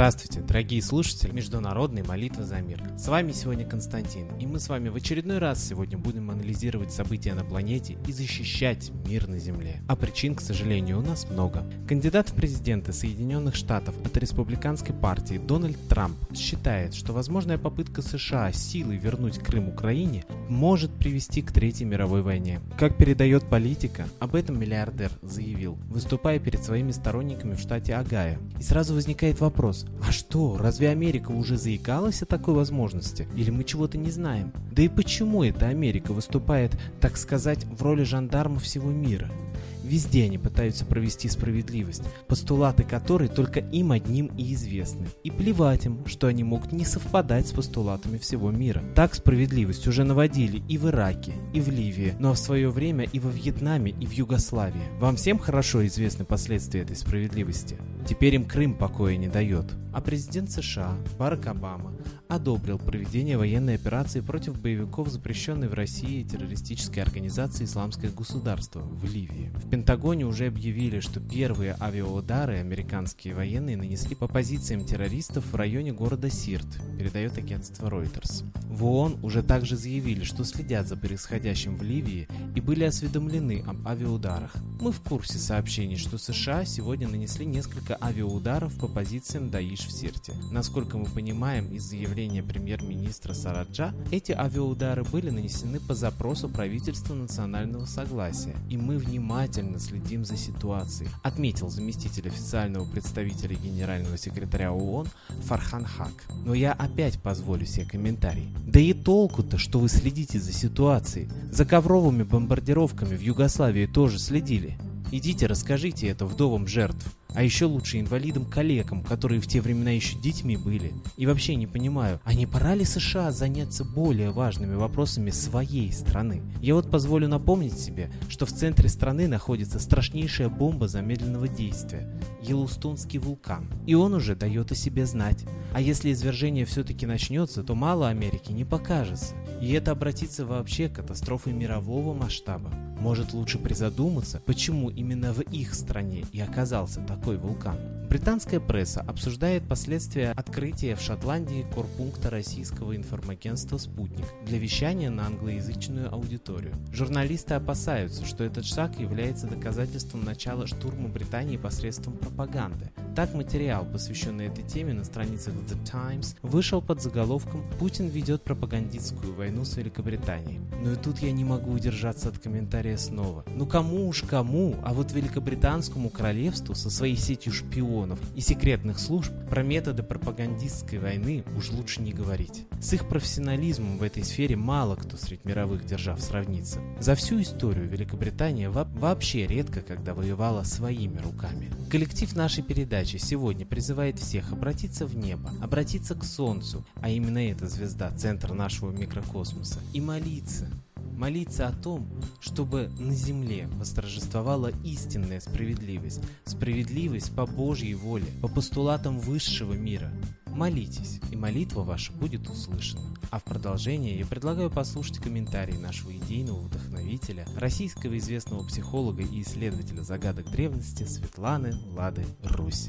Здравствуйте, дорогие слушатели Международной молитвы за мир. С вами сегодня Константин, и мы с вами в очередной раз сегодня будем анализировать события на планете и защищать мир на Земле. А причин, к сожалению, у нас много. Кандидат в президенты Соединенных Штатов от республиканской партии Дональд Трамп считает, что возможная попытка США силой вернуть Крым Украине может привести к Третьей мировой войне. Как передает политика, об этом миллиардер заявил, выступая перед своими сторонниками в штате Огайо. И сразу возникает вопрос, а что, разве Америка уже заикалась о такой возможности? Или мы чего-то не знаем? Да и почему эта Америка выступает, так сказать, в роли жандарма всего мира? Везде они пытаются провести справедливость, постулаты которой только им одним и известны. И плевать им, что они могут не совпадать с постулатами всего мира. Так справедливость уже наводили и в Ираке, и в Ливии, но в свое время и во Вьетнаме, и в Югославии. Вам всем хорошо известны последствия этой справедливости. Теперь им Крым покоя не дает. А президент США Барак Обама одобрил проведение военной операции против боевиков, запрещенной в России террористической организации «Исламское государство» в Ливии. В Пентагоне уже объявили, что первые авиаудары американские военные нанесли по позициям террористов в районе города Сирт, передает агентство Reuters. В ООН уже также заявили, что следят за происходящим в Ливии и были осведомлены об авиаударах. Мы в курсе сообщений, что США сегодня нанесли несколько авиаударов по позициям Даиш в Сирте. Насколько мы понимаем из заявления премьер-министра Сараджа, эти авиаудары были нанесены по запросу правительства национального согласия, и мы внимательно следим за ситуацией, отметил заместитель официального представителя генерального секретаря ООН Фархан Хак. Но я опять позволю себе комментарий. Да и толку-то, что вы следите за ситуацией. За ковровыми бомбардировками в Югославии тоже следили. Идите расскажите это вдовам жертв. А еще лучше инвалидам-калекам, которые в те времена еще детьми были. И вообще не понимаю, а не пора ли США заняться более важными вопросами своей страны? Я вот позволю напомнить себе, что в центре страны находится страшнейшая бомба замедленного действия – Йеллоустонский вулкан. И он уже дает о себе знать. А если извержение все-таки начнется, то мало Америки не покажется. И это обратится вообще к катастрофе мирового масштаба. Может лучше призадуматься, почему именно в их стране и оказался такой вулкан. Британская пресса обсуждает последствия открытия в Шотландии корпункта российского информагентства «Спутник» для вещания на англоязычную аудиторию. Журналисты опасаются, что этот шаг является доказательством начала штурма Британии посредством пропаганды. Так материал, посвященный этой теме на страницах The Times, вышел под заголовком «Путин ведет пропагандистскую войну с Великобританией». Но и тут я не могу удержаться от комментария снова. Ну кому уж кому, а вот Великобританскому королевству со своей сетью шпионов и секретных служб про методы пропагандистской войны уж лучше не говорить. С их профессионализмом в этой сфере мало кто среди мировых держав сравнится. За всю историю Великобритания вообще редко когда воевала своими руками. Коллектив нашей передачи сегодня призывает всех обратиться в небо, обратиться к Солнцу, а именно эта звезда, центр нашего микрокосмоса, и молиться, молиться о том, чтобы на земле восторжествовала истинная справедливость, справедливость по Божьей воле, по постулатам высшего мира. Молитесь, и молитва ваша будет услышана. А в продолжение я предлагаю послушать комментарии нашего идейного вдохновителя, российского известного психолога и исследователя загадок древности Светланы Лады Русь.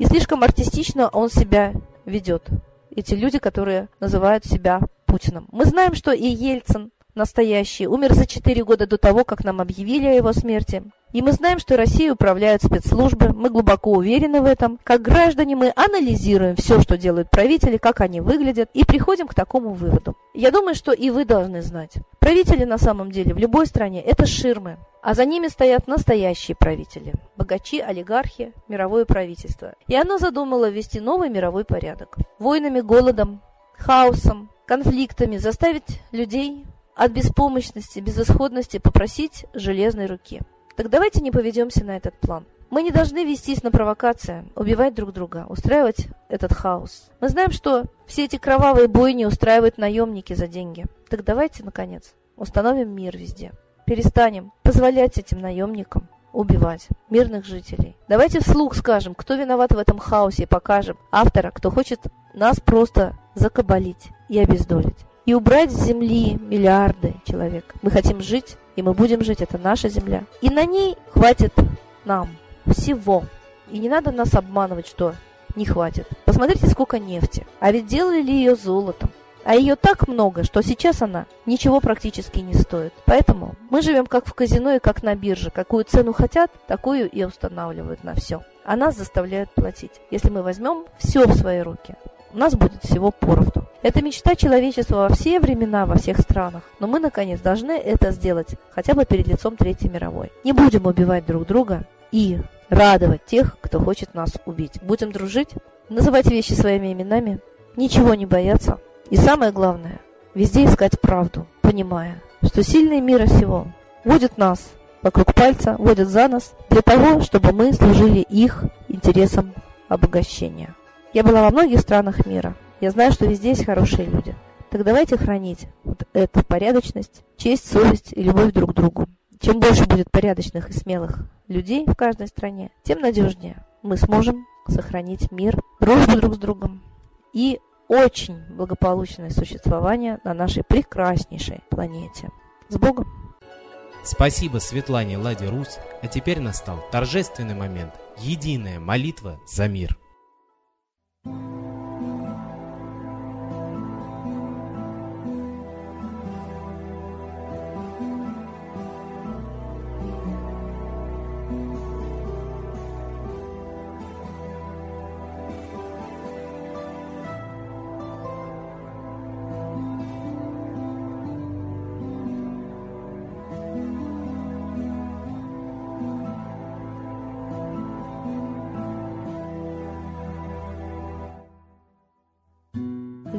И слишком артистично он себя ведет. Эти люди, которые называют себя Путиным. Мы знаем, что и Ельцин настоящий умер за 4 года до того, как нам объявили о его смерти. И мы знаем, что Россией управляют спецслужбы, мы глубоко уверены в этом. Как граждане мы анализируем все, что делают правители, как они выглядят, и приходим к такому выводу. Я думаю, что и вы должны знать. Правители на самом деле в любой стране – это ширмы, а за ними стоят настоящие правители – богачи, олигархи, мировое правительство. И оно задумало ввести новый мировой порядок. Войнами, голодом, хаосом, конфликтами заставить людей от беспомощности, безысходности попросить железной руки. Так давайте не поведемся на этот план. Мы не должны вестись на провокации, убивать друг друга, устраивать этот хаос. Мы знаем, что все эти кровавые бойни устраивают наемники за деньги. Так давайте, наконец, установим мир везде. Перестанем позволять этим наемникам убивать мирных жителей. Давайте вслух скажем, кто виноват в этом хаосе, и покажем автора, кто хочет нас просто закабалить и обездолить. И убрать с земли миллиарды человек. Мы хотим жить и мы будем жить, это наша земля. И на ней хватит нам всего. И не надо нас обманывать, что не хватит. Посмотрите, сколько нефти. А ведь делали ли ее золотом? А ее так много, что сейчас она ничего практически не стоит. Поэтому мы живем как в казино и как на бирже. Какую цену хотят, такую и устанавливают на все. А нас заставляют платить. Если мы возьмем все в свои руки, у нас будет всего поровну. Это мечта человечества во все времена, во всех странах. Но мы, наконец, должны это сделать, хотя бы перед лицом Третьей мировой. Не будем убивать друг друга и радовать тех, кто хочет нас убить. Будем дружить, называть вещи своими именами, ничего не бояться. И самое главное, везде искать правду, понимая, что сильные мира всего водят нас вокруг пальца, водят за нас для того, чтобы мы служили их интересам обогащения. Я была во многих странах мира. Я знаю, что везде есть хорошие люди. Так давайте хранить вот эту порядочность, честь, совесть и любовь друг к другу. Чем больше будет порядочных и смелых людей в каждой стране, тем надежнее мы сможем сохранить мир, дружбу друг с другом и очень благополучное существование на нашей прекраснейшей планете. С Богом! Спасибо Светлане Ладе Русь, а теперь настал торжественный момент – единая молитва за мир.